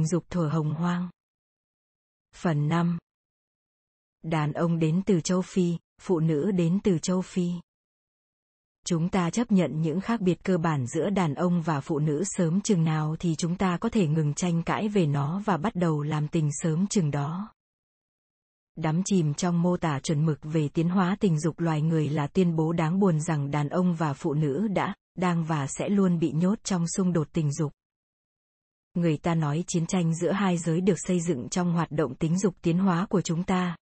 Tình dục thuở hồng hoang. Phần 5. Đàn ông đến từ châu Phi, phụ nữ đến từ châu Phi. Chúng ta chấp nhận những khác biệt cơ bản giữa đàn ông và phụ nữ sớm chừng nào thì chúng ta có thể ngừng tranh cãi về nó và bắt đầu làm tình sớm chừng đó. Đắm chìm trong mô tả chuẩn mực về tiến hóa tình dục loài người là tuyên bố đáng buồn rằng đàn ông và phụ nữ đã, đang và sẽ luôn bị nhốt trong xung đột tình dục. Người ta nói chiến tranh giữa hai giới được xây dựng trong hoạt động tính dục tiến hóa của chúng ta.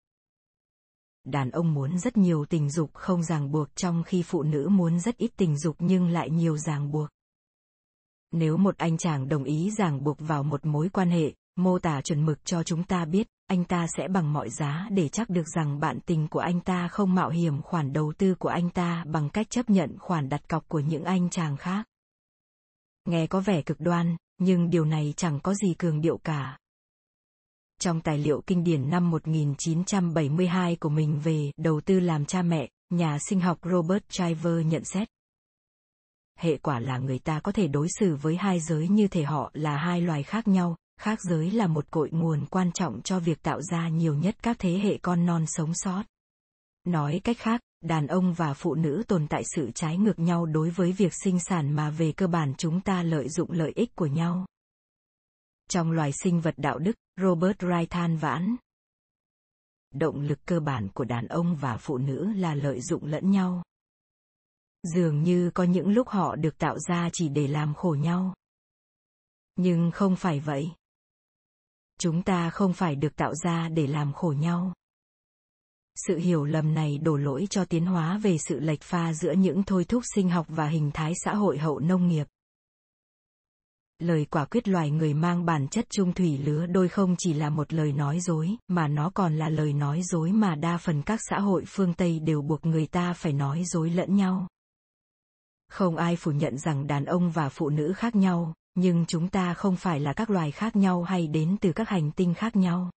Đàn ông muốn rất nhiều tình dục không ràng buộc trong khi phụ nữ muốn rất ít tình dục nhưng lại nhiều ràng buộc. Nếu một anh chàng đồng ý ràng buộc vào một mối quan hệ, mô tả chuẩn mực cho chúng ta biết, anh ta sẽ bằng mọi giá để chắc được rằng bạn tình của anh ta không mạo hiểm khoản đầu tư của anh ta bằng cách chấp nhận khoản đặt cọc của những anh chàng khác. Nghe có vẻ cực đoan, nhưng điều này chẳng có gì cường điệu cả. Trong tài liệu kinh điển năm 1972 của mình về đầu tư làm cha mẹ, nhà sinh học Robert Driver nhận xét. Hệ quả là người ta có thể đối xử với hai giới như thể họ là hai loài khác nhau, khác giới là một cội nguồn quan trọng cho việc tạo ra nhiều nhất các thế hệ con non sống sót. Nói cách khác, đàn ông và phụ nữ tồn tại sự trái ngược nhau đối với việc sinh sản mà về cơ bản chúng ta lợi dụng lợi ích của nhau. Trong loài sinh vật đạo đức, Robert Wright than vãn. Động lực cơ bản của đàn ông và phụ nữ là lợi dụng lẫn nhau. Dường như có những lúc họ được tạo ra chỉ để làm khổ nhau. Nhưng không phải vậy. Chúng ta không phải được tạo ra để làm khổ nhau sự hiểu lầm này đổ lỗi cho tiến hóa về sự lệch pha giữa những thôi thúc sinh học và hình thái xã hội hậu nông nghiệp. Lời quả quyết loài người mang bản chất trung thủy lứa đôi không chỉ là một lời nói dối, mà nó còn là lời nói dối mà đa phần các xã hội phương tây đều buộc người ta phải nói dối lẫn nhau. Không ai phủ nhận rằng đàn ông và phụ nữ khác nhau, nhưng chúng ta không phải là các loài khác nhau hay đến từ các hành tinh khác nhau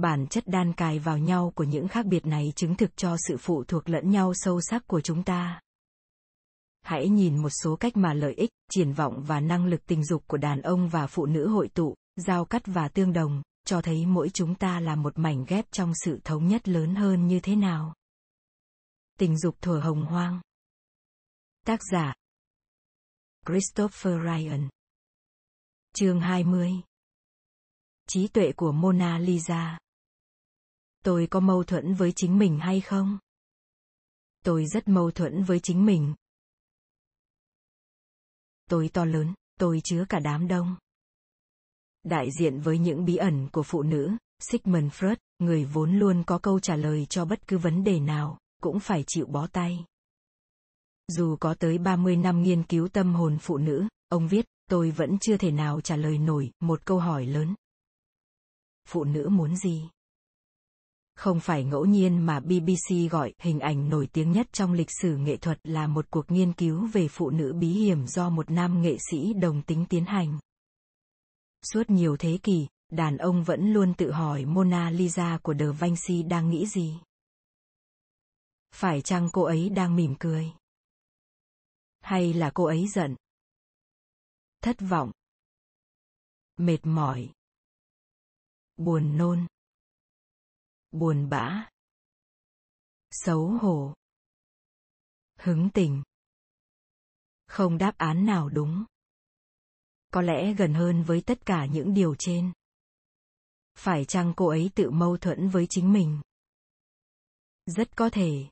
bản chất đan cài vào nhau của những khác biệt này chứng thực cho sự phụ thuộc lẫn nhau sâu sắc của chúng ta. Hãy nhìn một số cách mà lợi ích, triển vọng và năng lực tình dục của đàn ông và phụ nữ hội tụ, giao cắt và tương đồng, cho thấy mỗi chúng ta là một mảnh ghép trong sự thống nhất lớn hơn như thế nào. Tình dục thuở hồng hoang. Tác giả. Christopher Ryan. Chương 20 trí tuệ của Mona Lisa. Tôi có mâu thuẫn với chính mình hay không? Tôi rất mâu thuẫn với chính mình. Tôi to lớn, tôi chứa cả đám đông. Đại diện với những bí ẩn của phụ nữ, Sigmund Freud, người vốn luôn có câu trả lời cho bất cứ vấn đề nào, cũng phải chịu bó tay. Dù có tới 30 năm nghiên cứu tâm hồn phụ nữ, ông viết, tôi vẫn chưa thể nào trả lời nổi một câu hỏi lớn, phụ nữ muốn gì không phải ngẫu nhiên mà BBC gọi hình ảnh nổi tiếng nhất trong lịch sử nghệ thuật là một cuộc nghiên cứu về phụ nữ bí hiểm do một nam nghệ sĩ đồng tính tiến hành. Suốt nhiều thế kỷ, đàn ông vẫn luôn tự hỏi Mona Lisa của De Vinci đang nghĩ gì. Phải chăng cô ấy đang mỉm cười? Hay là cô ấy giận? Thất vọng? Mệt mỏi? buồn nôn buồn bã, xấu hổ, hứng tình. Không đáp án nào đúng. Có lẽ gần hơn với tất cả những điều trên. Phải chăng cô ấy tự mâu thuẫn với chính mình? Rất có thể.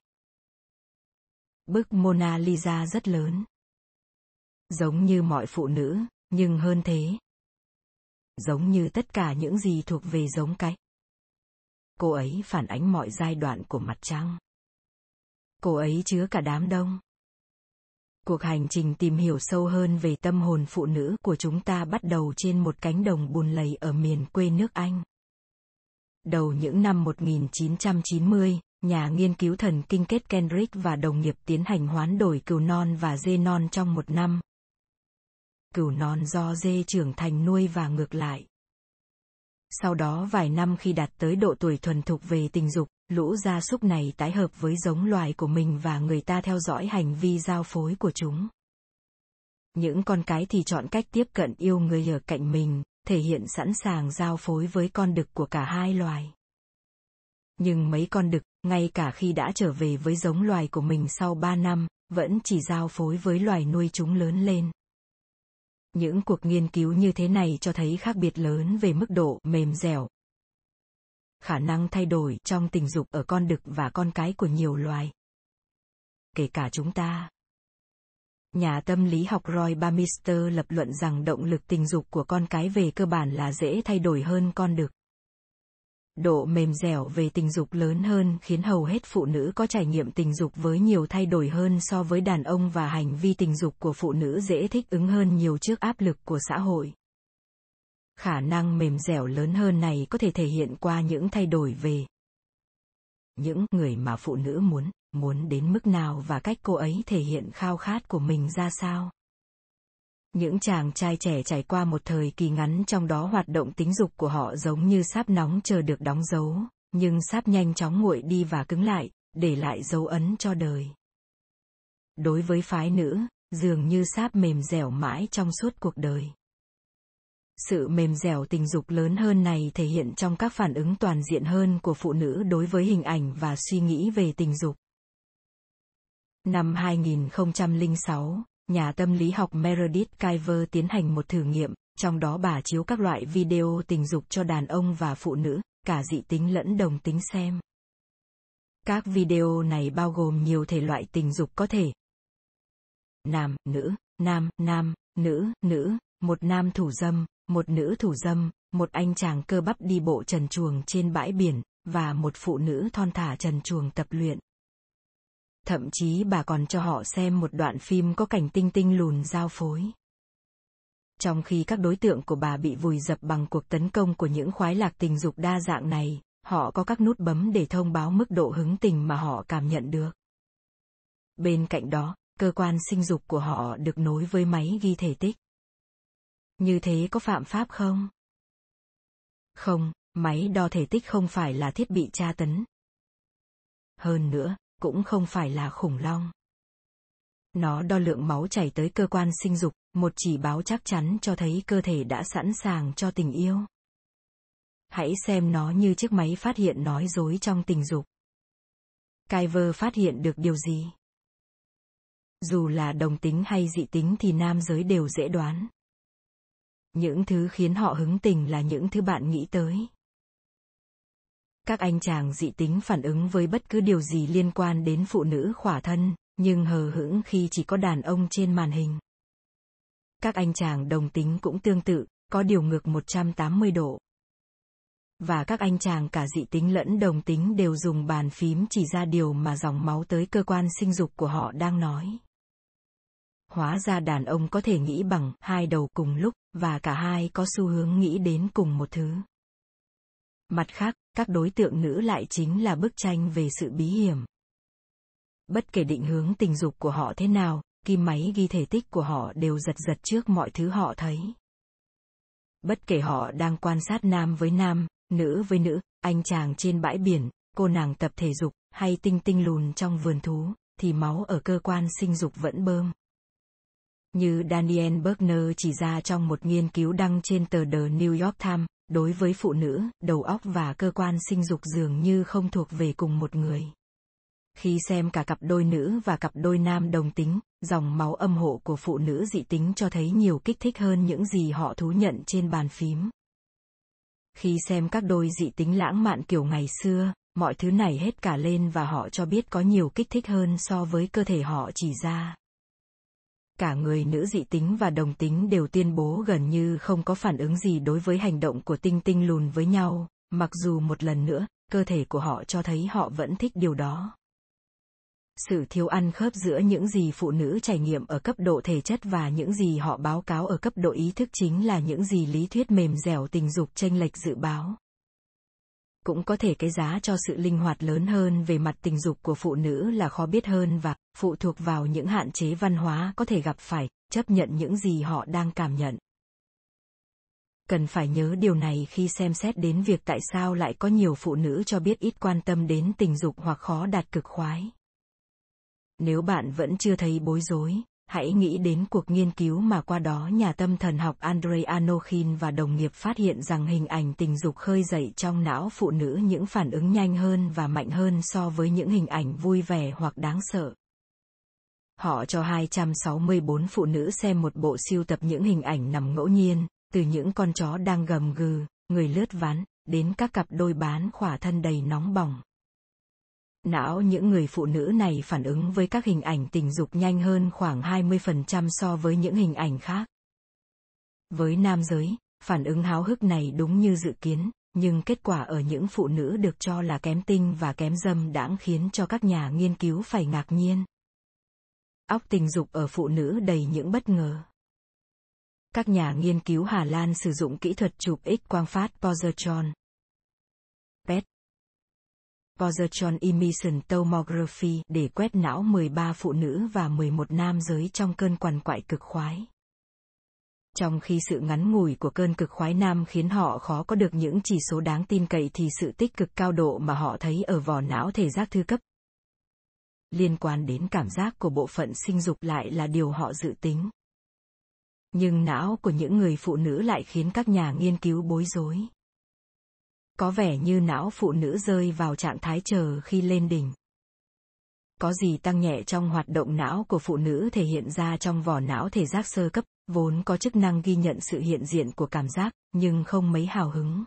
Bức mona lisa rất lớn. Giống như mọi phụ nữ, nhưng hơn thế. Giống như tất cả những gì thuộc về giống cái. Cô ấy phản ánh mọi giai đoạn của mặt trăng. Cô ấy chứa cả đám đông. Cuộc hành trình tìm hiểu sâu hơn về tâm hồn phụ nữ của chúng ta bắt đầu trên một cánh đồng bùn lầy ở miền quê nước Anh. Đầu những năm 1990, nhà nghiên cứu thần kinh kết Kendrick và đồng nghiệp tiến hành hoán đổi cừu non và dê non trong một năm, cừu non do dê trưởng thành nuôi và ngược lại. Sau đó vài năm khi đạt tới độ tuổi thuần thục về tình dục, lũ gia súc này tái hợp với giống loài của mình và người ta theo dõi hành vi giao phối của chúng. Những con cái thì chọn cách tiếp cận yêu người ở cạnh mình, thể hiện sẵn sàng giao phối với con đực của cả hai loài. Nhưng mấy con đực, ngay cả khi đã trở về với giống loài của mình sau 3 năm, vẫn chỉ giao phối với loài nuôi chúng lớn lên. Những cuộc nghiên cứu như thế này cho thấy khác biệt lớn về mức độ mềm dẻo, khả năng thay đổi trong tình dục ở con đực và con cái của nhiều loài. Kể cả chúng ta. Nhà tâm lý học Roy Bamister lập luận rằng động lực tình dục của con cái về cơ bản là dễ thay đổi hơn con đực. Độ mềm dẻo về tình dục lớn hơn khiến hầu hết phụ nữ có trải nghiệm tình dục với nhiều thay đổi hơn so với đàn ông và hành vi tình dục của phụ nữ dễ thích ứng hơn nhiều trước áp lực của xã hội. Khả năng mềm dẻo lớn hơn này có thể thể hiện qua những thay đổi về những người mà phụ nữ muốn muốn đến mức nào và cách cô ấy thể hiện khao khát của mình ra sao những chàng trai trẻ trải qua một thời kỳ ngắn trong đó hoạt động tính dục của họ giống như sáp nóng chờ được đóng dấu nhưng sáp nhanh chóng nguội đi và cứng lại để lại dấu ấn cho đời đối với phái nữ dường như sáp mềm dẻo mãi trong suốt cuộc đời sự mềm dẻo tình dục lớn hơn này thể hiện trong các phản ứng toàn diện hơn của phụ nữ đối với hình ảnh và suy nghĩ về tình dục. Năm 2006, nhà tâm lý học Meredith Kiver tiến hành một thử nghiệm, trong đó bà chiếu các loại video tình dục cho đàn ông và phụ nữ, cả dị tính lẫn đồng tính xem. Các video này bao gồm nhiều thể loại tình dục có thể nam, nữ, nam, nam, nữ, nữ, một nam thủ dâm, một nữ thủ dâm, một anh chàng cơ bắp đi bộ trần chuồng trên bãi biển, và một phụ nữ thon thả trần chuồng tập luyện. Thậm chí bà còn cho họ xem một đoạn phim có cảnh tinh tinh lùn giao phối. Trong khi các đối tượng của bà bị vùi dập bằng cuộc tấn công của những khoái lạc tình dục đa dạng này, họ có các nút bấm để thông báo mức độ hứng tình mà họ cảm nhận được. Bên cạnh đó, cơ quan sinh dục của họ được nối với máy ghi thể tích. Như thế có phạm pháp không? Không, máy đo thể tích không phải là thiết bị tra tấn. Hơn nữa, cũng không phải là khủng long. Nó đo lượng máu chảy tới cơ quan sinh dục, một chỉ báo chắc chắn cho thấy cơ thể đã sẵn sàng cho tình yêu. Hãy xem nó như chiếc máy phát hiện nói dối trong tình dục. Kyver phát hiện được điều gì? Dù là đồng tính hay dị tính thì nam giới đều dễ đoán những thứ khiến họ hứng tình là những thứ bạn nghĩ tới các anh chàng dị tính phản ứng với bất cứ điều gì liên quan đến phụ nữ khỏa thân, nhưng hờ hững khi chỉ có đàn ông trên màn hình. Các anh chàng đồng tính cũng tương tự, có điều ngược 180 độ. Và các anh chàng cả dị tính lẫn đồng tính đều dùng bàn phím chỉ ra điều mà dòng máu tới cơ quan sinh dục của họ đang nói. Hóa ra đàn ông có thể nghĩ bằng hai đầu cùng lúc, và cả hai có xu hướng nghĩ đến cùng một thứ mặt khác các đối tượng nữ lại chính là bức tranh về sự bí hiểm. Bất kể định hướng tình dục của họ thế nào kim máy ghi thể tích của họ đều giật giật trước mọi thứ họ thấy. Bất kể họ đang quan sát nam với nam nữ với nữ anh chàng trên bãi biển cô nàng tập thể dục hay tinh tinh lùn trong vườn thú thì máu ở cơ quan sinh dục vẫn bơm. Như Daniel Bergner chỉ ra trong một nghiên cứu đăng trên tờ The New York Times, đối với phụ nữ, đầu óc và cơ quan sinh dục dường như không thuộc về cùng một người. Khi xem cả cặp đôi nữ và cặp đôi nam đồng tính, dòng máu âm hộ của phụ nữ dị tính cho thấy nhiều kích thích hơn những gì họ thú nhận trên bàn phím. Khi xem các đôi dị tính lãng mạn kiểu ngày xưa, mọi thứ này hết cả lên và họ cho biết có nhiều kích thích hơn so với cơ thể họ chỉ ra cả người nữ dị tính và đồng tính đều tuyên bố gần như không có phản ứng gì đối với hành động của tinh tinh lùn với nhau, mặc dù một lần nữa, cơ thể của họ cho thấy họ vẫn thích điều đó. Sự thiếu ăn khớp giữa những gì phụ nữ trải nghiệm ở cấp độ thể chất và những gì họ báo cáo ở cấp độ ý thức chính là những gì lý thuyết mềm dẻo tình dục chênh lệch dự báo cũng có thể cái giá cho sự linh hoạt lớn hơn về mặt tình dục của phụ nữ là khó biết hơn và phụ thuộc vào những hạn chế văn hóa có thể gặp phải, chấp nhận những gì họ đang cảm nhận. Cần phải nhớ điều này khi xem xét đến việc tại sao lại có nhiều phụ nữ cho biết ít quan tâm đến tình dục hoặc khó đạt cực khoái. Nếu bạn vẫn chưa thấy bối rối hãy nghĩ đến cuộc nghiên cứu mà qua đó nhà tâm thần học Andrei Anokhin và đồng nghiệp phát hiện rằng hình ảnh tình dục khơi dậy trong não phụ nữ những phản ứng nhanh hơn và mạnh hơn so với những hình ảnh vui vẻ hoặc đáng sợ. Họ cho 264 phụ nữ xem một bộ siêu tập những hình ảnh nằm ngẫu nhiên, từ những con chó đang gầm gừ, người lướt ván, đến các cặp đôi bán khỏa thân đầy nóng bỏng. Não những người phụ nữ này phản ứng với các hình ảnh tình dục nhanh hơn khoảng 20% so với những hình ảnh khác. Với nam giới, phản ứng háo hức này đúng như dự kiến, nhưng kết quả ở những phụ nữ được cho là kém tinh và kém dâm đãng khiến cho các nhà nghiên cứu phải ngạc nhiên. Óc tình dục ở phụ nữ đầy những bất ngờ. Các nhà nghiên cứu Hà Lan sử dụng kỹ thuật chụp X quang phát positron Positron Emission Tomography để quét não 13 phụ nữ và 11 nam giới trong cơn quằn quại cực khoái. Trong khi sự ngắn ngủi của cơn cực khoái nam khiến họ khó có được những chỉ số đáng tin cậy thì sự tích cực cao độ mà họ thấy ở vỏ não thể giác thư cấp liên quan đến cảm giác của bộ phận sinh dục lại là điều họ dự tính. Nhưng não của những người phụ nữ lại khiến các nhà nghiên cứu bối rối có vẻ như não phụ nữ rơi vào trạng thái chờ khi lên đỉnh. Có gì tăng nhẹ trong hoạt động não của phụ nữ thể hiện ra trong vỏ não thể giác sơ cấp, vốn có chức năng ghi nhận sự hiện diện của cảm giác, nhưng không mấy hào hứng.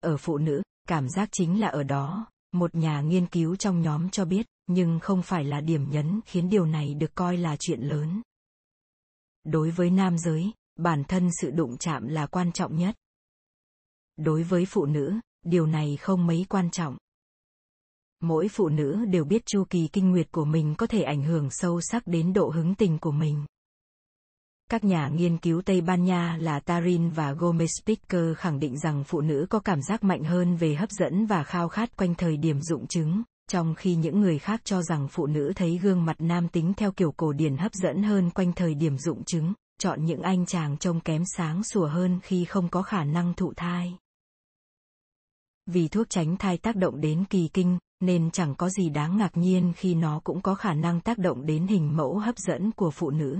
Ở phụ nữ, cảm giác chính là ở đó, một nhà nghiên cứu trong nhóm cho biết, nhưng không phải là điểm nhấn khiến điều này được coi là chuyện lớn. Đối với nam giới, bản thân sự đụng chạm là quan trọng nhất đối với phụ nữ điều này không mấy quan trọng. Mỗi phụ nữ đều biết chu kỳ kinh nguyệt của mình có thể ảnh hưởng sâu sắc đến độ hứng tình của mình. Các nhà nghiên cứu Tây Ban Nha là Tarin và Gomez Picker khẳng định rằng phụ nữ có cảm giác mạnh hơn về hấp dẫn và khao khát quanh thời điểm dụng trứng, trong khi những người khác cho rằng phụ nữ thấy gương mặt nam tính theo kiểu cổ điển hấp dẫn hơn quanh thời điểm dụng trứng, chọn những anh chàng trông kém sáng sủa hơn khi không có khả năng thụ thai vì thuốc tránh thai tác động đến kỳ kinh, nên chẳng có gì đáng ngạc nhiên khi nó cũng có khả năng tác động đến hình mẫu hấp dẫn của phụ nữ.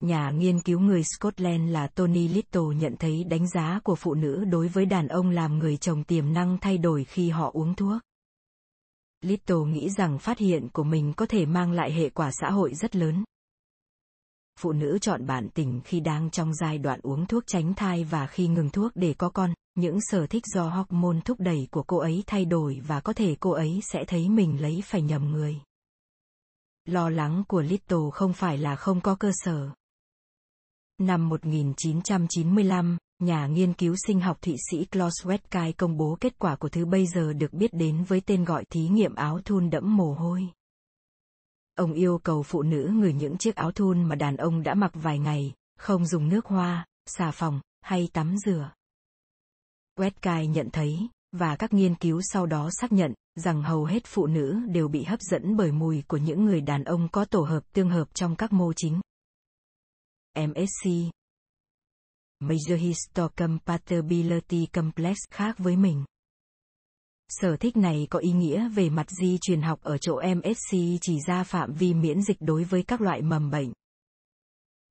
Nhà nghiên cứu người Scotland là Tony Little nhận thấy đánh giá của phụ nữ đối với đàn ông làm người chồng tiềm năng thay đổi khi họ uống thuốc. Little nghĩ rằng phát hiện của mình có thể mang lại hệ quả xã hội rất lớn. Phụ nữ chọn bạn tình khi đang trong giai đoạn uống thuốc tránh thai và khi ngừng thuốc để có con, những sở thích do hormone thúc đẩy của cô ấy thay đổi và có thể cô ấy sẽ thấy mình lấy phải nhầm người. Lo lắng của Little không phải là không có cơ sở. Năm 1995, nhà nghiên cứu sinh học Thụy Sĩ Klaus Wetkai công bố kết quả của thứ bây giờ được biết đến với tên gọi thí nghiệm áo thun đẫm mồ hôi. Ông yêu cầu phụ nữ ngửi những chiếc áo thun mà đàn ông đã mặc vài ngày, không dùng nước hoa, xà phòng, hay tắm rửa. Westkai nhận thấy, và các nghiên cứu sau đó xác nhận, rằng hầu hết phụ nữ đều bị hấp dẫn bởi mùi của những người đàn ông có tổ hợp tương hợp trong các mô chính. MSC Major Histocompatibility Complex khác với mình. Sở thích này có ý nghĩa về mặt di truyền học ở chỗ MSC chỉ ra phạm vi miễn dịch đối với các loại mầm bệnh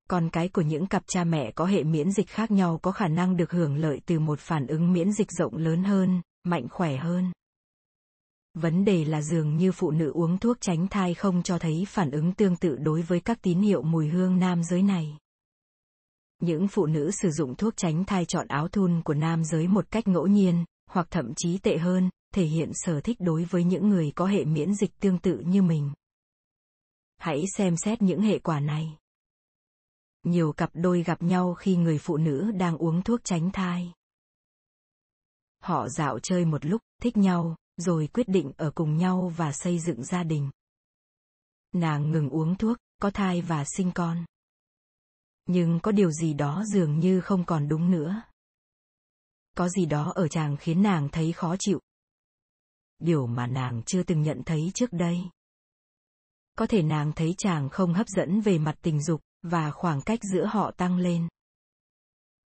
con cái của những cặp cha mẹ có hệ miễn dịch khác nhau có khả năng được hưởng lợi từ một phản ứng miễn dịch rộng lớn hơn, mạnh khỏe hơn. Vấn đề là dường như phụ nữ uống thuốc tránh thai không cho thấy phản ứng tương tự đối với các tín hiệu mùi hương nam giới này. Những phụ nữ sử dụng thuốc tránh thai chọn áo thun của nam giới một cách ngẫu nhiên, hoặc thậm chí tệ hơn, thể hiện sở thích đối với những người có hệ miễn dịch tương tự như mình. Hãy xem xét những hệ quả này nhiều cặp đôi gặp nhau khi người phụ nữ đang uống thuốc tránh thai. Họ dạo chơi một lúc, thích nhau, rồi quyết định ở cùng nhau và xây dựng gia đình. Nàng ngừng uống thuốc, có thai và sinh con. Nhưng có điều gì đó dường như không còn đúng nữa. Có gì đó ở chàng khiến nàng thấy khó chịu. Điều mà nàng chưa từng nhận thấy trước đây. Có thể nàng thấy chàng không hấp dẫn về mặt tình dục, và khoảng cách giữa họ tăng lên.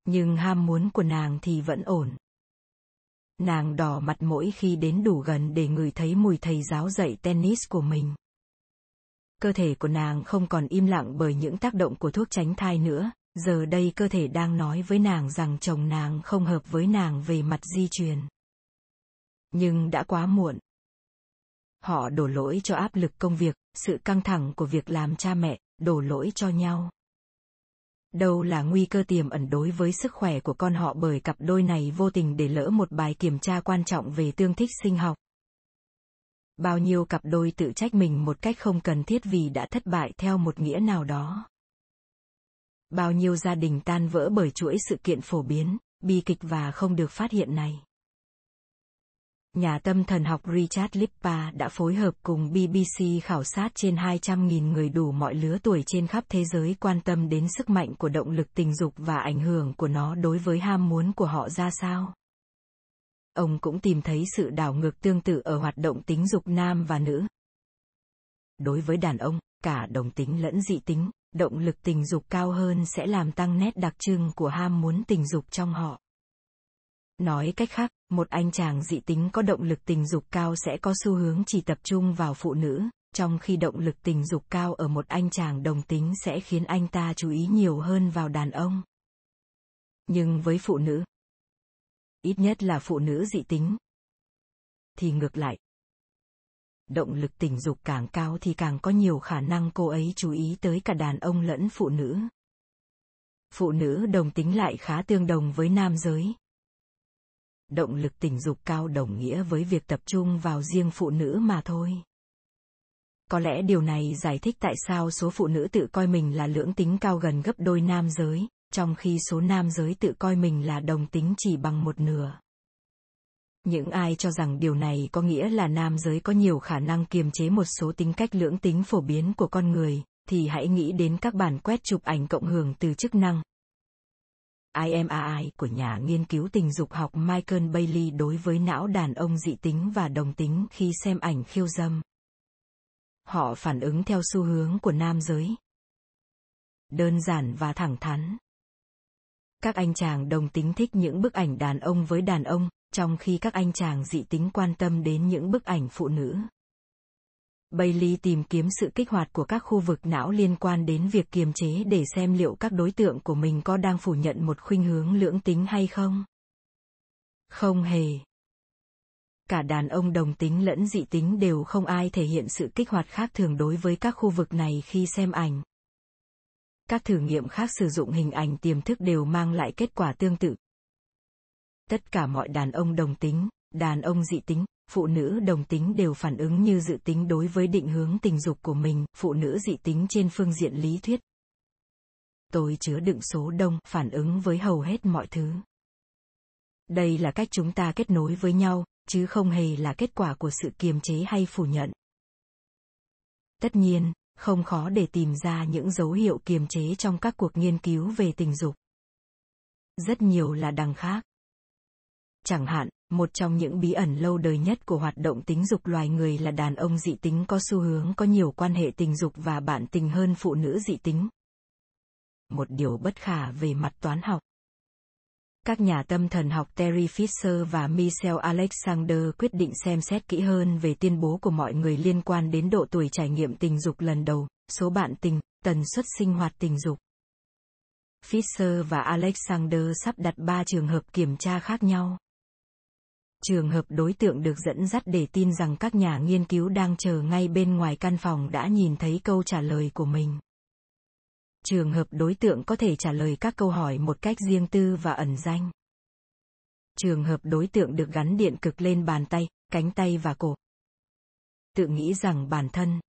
Nhưng ham muốn của nàng thì vẫn ổn. Nàng đỏ mặt mỗi khi đến đủ gần để ngửi thấy mùi thầy giáo dạy tennis của mình. cơ thể của nàng không còn im lặng bởi những tác động của thuốc tránh thai nữa, giờ đây cơ thể đang nói với nàng rằng chồng nàng không hợp với nàng về mặt di truyền. Nhưng đã quá muộn. Họ đổ lỗi cho áp lực công việc, sự căng thẳng của việc làm cha mẹ, đổ lỗi cho nhau. Đâu là nguy cơ tiềm ẩn đối với sức khỏe của con họ bởi cặp đôi này vô tình để lỡ một bài kiểm tra quan trọng về tương thích sinh học. Bao nhiêu cặp đôi tự trách mình một cách không cần thiết vì đã thất bại theo một nghĩa nào đó. Bao nhiêu gia đình tan vỡ bởi chuỗi sự kiện phổ biến, bi kịch và không được phát hiện này. Nhà tâm thần học Richard Lippa đã phối hợp cùng BBC khảo sát trên 200.000 người đủ mọi lứa tuổi trên khắp thế giới quan tâm đến sức mạnh của động lực tình dục và ảnh hưởng của nó đối với ham muốn của họ ra sao. Ông cũng tìm thấy sự đảo ngược tương tự ở hoạt động tính dục nam và nữ. Đối với đàn ông, cả đồng tính lẫn dị tính, động lực tình dục cao hơn sẽ làm tăng nét đặc trưng của ham muốn tình dục trong họ. Nói cách khác, một anh chàng dị tính có động lực tình dục cao sẽ có xu hướng chỉ tập trung vào phụ nữ, trong khi động lực tình dục cao ở một anh chàng đồng tính sẽ khiến anh ta chú ý nhiều hơn vào đàn ông. Nhưng với phụ nữ, ít nhất là phụ nữ dị tính, thì ngược lại. Động lực tình dục càng cao thì càng có nhiều khả năng cô ấy chú ý tới cả đàn ông lẫn phụ nữ. Phụ nữ đồng tính lại khá tương đồng với nam giới, động lực tình dục cao đồng nghĩa với việc tập trung vào riêng phụ nữ mà thôi. Có lẽ điều này giải thích tại sao số phụ nữ tự coi mình là lưỡng tính cao gần gấp đôi nam giới, trong khi số nam giới tự coi mình là đồng tính chỉ bằng một nửa. Những ai cho rằng điều này có nghĩa là nam giới có nhiều khả năng kiềm chế một số tính cách lưỡng tính phổ biến của con người, thì hãy nghĩ đến các bản quét chụp ảnh cộng hưởng từ chức năng, IMAI của nhà nghiên cứu tình dục học Michael Bailey đối với não đàn ông dị tính và đồng tính khi xem ảnh khiêu dâm. Họ phản ứng theo xu hướng của nam giới. Đơn giản và thẳng thắn. Các anh chàng đồng tính thích những bức ảnh đàn ông với đàn ông, trong khi các anh chàng dị tính quan tâm đến những bức ảnh phụ nữ. Bailey tìm kiếm sự kích hoạt của các khu vực não liên quan đến việc kiềm chế để xem liệu các đối tượng của mình có đang phủ nhận một khuynh hướng lưỡng tính hay không. Không hề. Cả đàn ông đồng tính lẫn dị tính đều không ai thể hiện sự kích hoạt khác thường đối với các khu vực này khi xem ảnh. Các thử nghiệm khác sử dụng hình ảnh tiềm thức đều mang lại kết quả tương tự. Tất cả mọi đàn ông đồng tính, đàn ông dị tính, phụ nữ đồng tính đều phản ứng như dự tính đối với định hướng tình dục của mình, phụ nữ dị tính trên phương diện lý thuyết. Tôi chứa đựng số đông phản ứng với hầu hết mọi thứ. Đây là cách chúng ta kết nối với nhau, chứ không hề là kết quả của sự kiềm chế hay phủ nhận. Tất nhiên, không khó để tìm ra những dấu hiệu kiềm chế trong các cuộc nghiên cứu về tình dục. Rất nhiều là đằng khác. Chẳng hạn, một trong những bí ẩn lâu đời nhất của hoạt động tính dục loài người là đàn ông dị tính có xu hướng có nhiều quan hệ tình dục và bạn tình hơn phụ nữ dị tính. Một điều bất khả về mặt toán học. Các nhà tâm thần học Terry Fisher và Michelle Alexander quyết định xem xét kỹ hơn về tuyên bố của mọi người liên quan đến độ tuổi trải nghiệm tình dục lần đầu, số bạn tình, tần suất sinh hoạt tình dục. Fisher và Alexander sắp đặt ba trường hợp kiểm tra khác nhau trường hợp đối tượng được dẫn dắt để tin rằng các nhà nghiên cứu đang chờ ngay bên ngoài căn phòng đã nhìn thấy câu trả lời của mình. Trường hợp đối tượng có thể trả lời các câu hỏi một cách riêng tư và ẩn danh. Trường hợp đối tượng được gắn điện cực lên bàn tay, cánh tay và cổ. Tự nghĩ rằng bản thân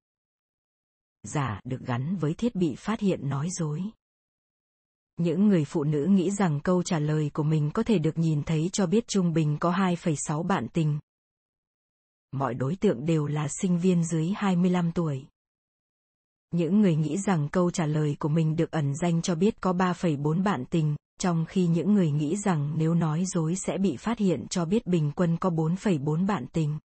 giả được gắn với thiết bị phát hiện nói dối những người phụ nữ nghĩ rằng câu trả lời của mình có thể được nhìn thấy cho biết trung bình có 2,6 bạn tình. Mọi đối tượng đều là sinh viên dưới 25 tuổi. Những người nghĩ rằng câu trả lời của mình được ẩn danh cho biết có 3,4 bạn tình, trong khi những người nghĩ rằng nếu nói dối sẽ bị phát hiện cho biết bình quân có 4,4 bạn tình.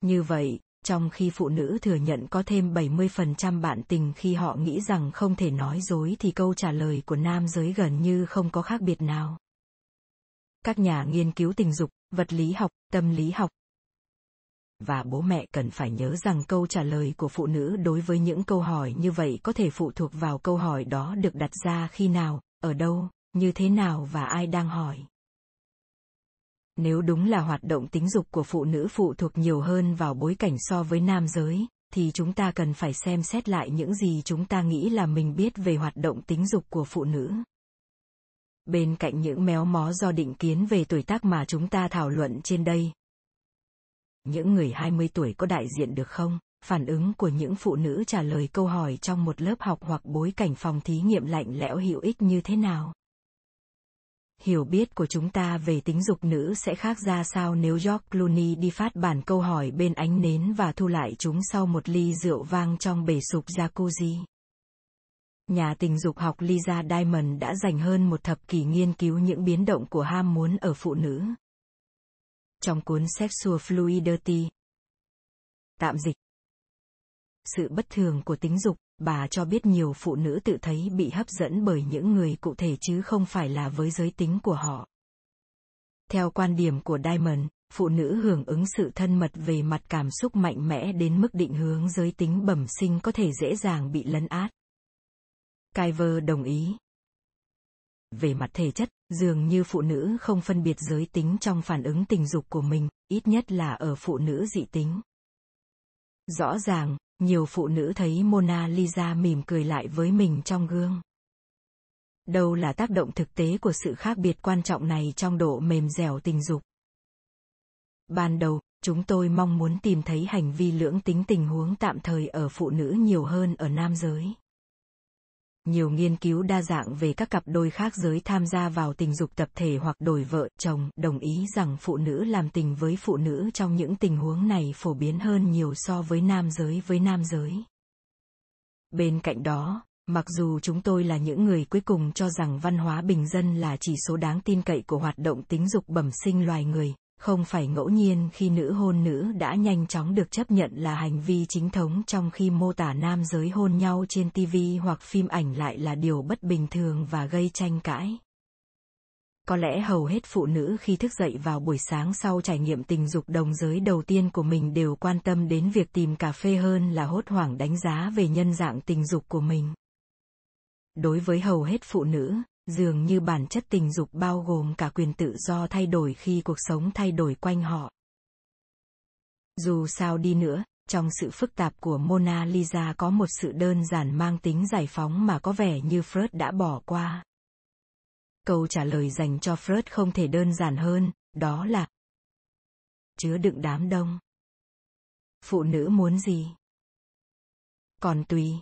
Như vậy, trong khi phụ nữ thừa nhận có thêm 70% bạn tình khi họ nghĩ rằng không thể nói dối thì câu trả lời của nam giới gần như không có khác biệt nào. Các nhà nghiên cứu tình dục, vật lý học, tâm lý học, và bố mẹ cần phải nhớ rằng câu trả lời của phụ nữ đối với những câu hỏi như vậy có thể phụ thuộc vào câu hỏi đó được đặt ra khi nào ở đâu như thế nào và ai đang hỏi nếu đúng là hoạt động tính dục của phụ nữ phụ thuộc nhiều hơn vào bối cảnh so với nam giới, thì chúng ta cần phải xem xét lại những gì chúng ta nghĩ là mình biết về hoạt động tính dục của phụ nữ bên cạnh những méo mó do định kiến về tuổi tác mà chúng ta thảo luận trên đây, những người 20 tuổi có đại diện được không? Phản ứng của những phụ nữ trả lời câu hỏi trong một lớp học hoặc bối cảnh phòng thí nghiệm lạnh lẽo hữu ích như thế nào? Hiểu biết của chúng ta về tính dục nữ sẽ khác ra sao nếu George Clooney đi phát bản câu hỏi bên ánh nến và thu lại chúng sau một ly rượu vang trong bể sục jacuzzi. Nhà tình dục học Lisa Diamond đã dành hơn một thập kỷ nghiên cứu những biến động của ham muốn ở phụ nữ trong cuốn Sexual Fluidity. Tạm dịch sự bất thường của tính dục, bà cho biết nhiều phụ nữ tự thấy bị hấp dẫn bởi những người cụ thể chứ không phải là với giới tính của họ. Theo quan điểm của Diamond, phụ nữ hưởng ứng sự thân mật về mặt cảm xúc mạnh mẽ đến mức định hướng giới tính bẩm sinh có thể dễ dàng bị lấn át. Kyver đồng ý, về mặt thể chất, dường như phụ nữ không phân biệt giới tính trong phản ứng tình dục của mình, ít nhất là ở phụ nữ dị tính. Rõ ràng, nhiều phụ nữ thấy Mona Lisa mỉm cười lại với mình trong gương. Đâu là tác động thực tế của sự khác biệt quan trọng này trong độ mềm dẻo tình dục? Ban đầu, chúng tôi mong muốn tìm thấy hành vi lưỡng tính tình huống tạm thời ở phụ nữ nhiều hơn ở nam giới nhiều nghiên cứu đa dạng về các cặp đôi khác giới tham gia vào tình dục tập thể hoặc đổi vợ. Chồng đồng ý rằng phụ nữ làm tình với phụ nữ trong những tình huống này phổ biến hơn nhiều so với nam giới với nam giới. Bên cạnh đó, mặc dù chúng tôi là những người cuối cùng cho rằng văn hóa bình dân là chỉ số đáng tin cậy của hoạt động tính dục bẩm sinh loài người không phải ngẫu nhiên khi nữ hôn nữ đã nhanh chóng được chấp nhận là hành vi chính thống trong khi mô tả nam giới hôn nhau trên TV hoặc phim ảnh lại là điều bất bình thường và gây tranh cãi. Có lẽ hầu hết phụ nữ khi thức dậy vào buổi sáng sau trải nghiệm tình dục đồng giới đầu tiên của mình đều quan tâm đến việc tìm cà phê hơn là hốt hoảng đánh giá về nhân dạng tình dục của mình. Đối với hầu hết phụ nữ, dường như bản chất tình dục bao gồm cả quyền tự do thay đổi khi cuộc sống thay đổi quanh họ. Dù sao đi nữa, trong sự phức tạp của mona lisa có một sự đơn giản mang tính giải phóng mà có vẻ như freud đã bỏ qua. Câu trả lời dành cho freud không thể đơn giản hơn, đó là chứa đựng đám đông. Phụ nữ muốn gì? Còn tùy.